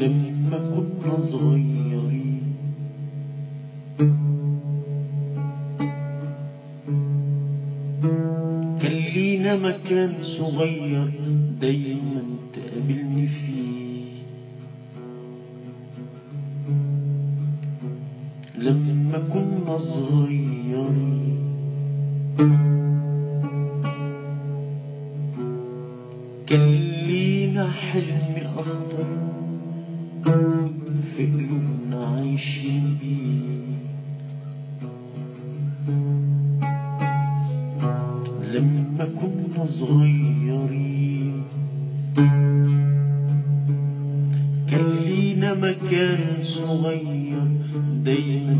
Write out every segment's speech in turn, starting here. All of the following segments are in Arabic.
لما كنا صغيرين كان لينا مكان صغير دايما تقابلني فيه. لما كنا صغيرين كان لينا حلم أخضر. لما كنا صغيرين كان لينا مكان صغير دايما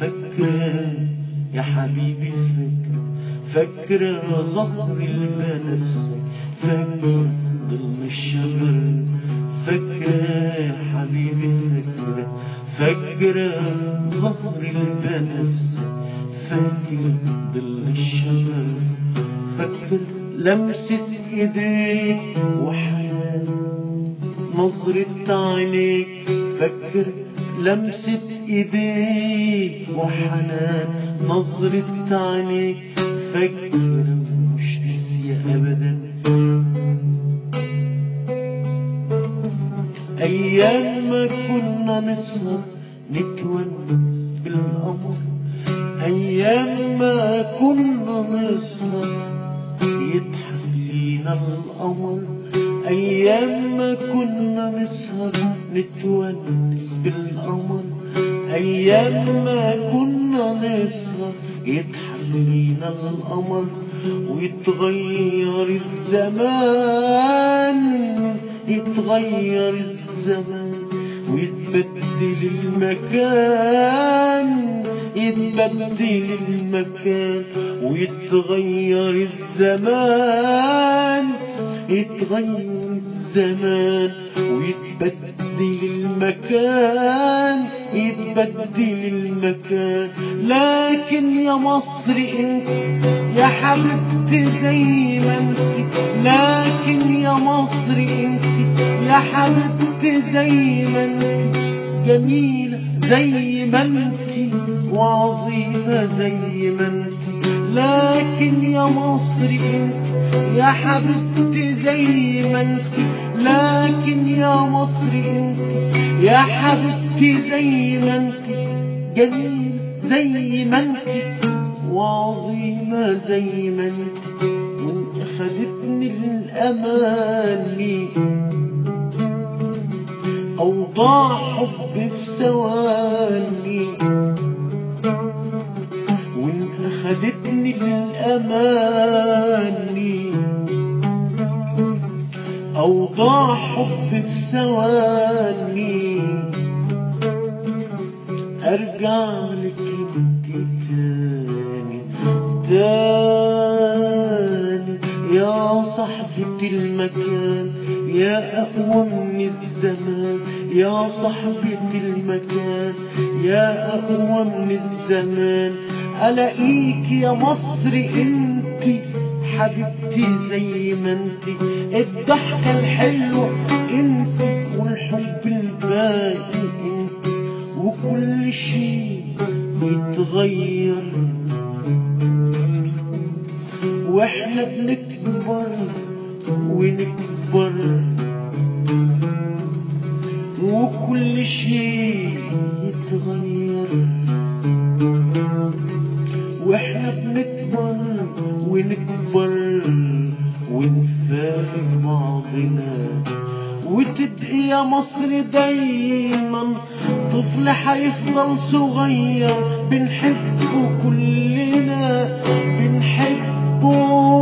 فاكرة يا حبيبي فاكرة فاكرة ظهر البنفسك فاكرة ظلم الشجر فاكرة يا حبيبي فاكرة فاكرة ظهر البنفسك فاكرة ظل الشجر فاكرة لمسة ايديك وحنان نظرة عينيك. فاكر لمسة ايديك وحنان نظرة عينيك فاكر مش ناسية أبدا. أيام ما كنا نسهر نتونس بالقمر أيام ما كنا نسهر يضحك لينا القمر أيام ما كنا نسهر نتونس بالقمر أيام ما كنا نسهر يضحك لينا القمر ويتغير الزمان يتغير الزمان ويتبدل المكان يتبدل المكان ويتغير الزمان يتغير الزمان ويتبدل المكان يتبدل المكان. لكن يا مصر انت يا حبيبتي زي ما انت. لكن يا مصر انت يا حبيبتي زي ما انت. جميلة زي ما انت وعظيمة زي ما انت. لكن يا مصر انت يا حبيبتي زي ما انت لكن يا مصر انت يا حبيبتي زي ما انت جميل زي ما انت وعظيمة زي ما انت وانت خدتني الأماني أوضاع حب في ثواني في ثواني أرجع لك انت تاني تاني يا صاحبة المكان يا أقوى من الزمان. يا صاحبة المكان يا أقوى من الزمان. ألاقيك يا مصر انت حبيبتي زي ما انت. الضحكة الحلوة انت والحب الباقي انت وكل شيء يتغير. وإحنا بنكبر ونكبر وكل شيء يتغير. وإحنا بنكبر ونكبر ونفارق بعضنا. وتبقي يا مصر دايما. طفل حيفضل صغير. بنحبه كلنا بنحبه.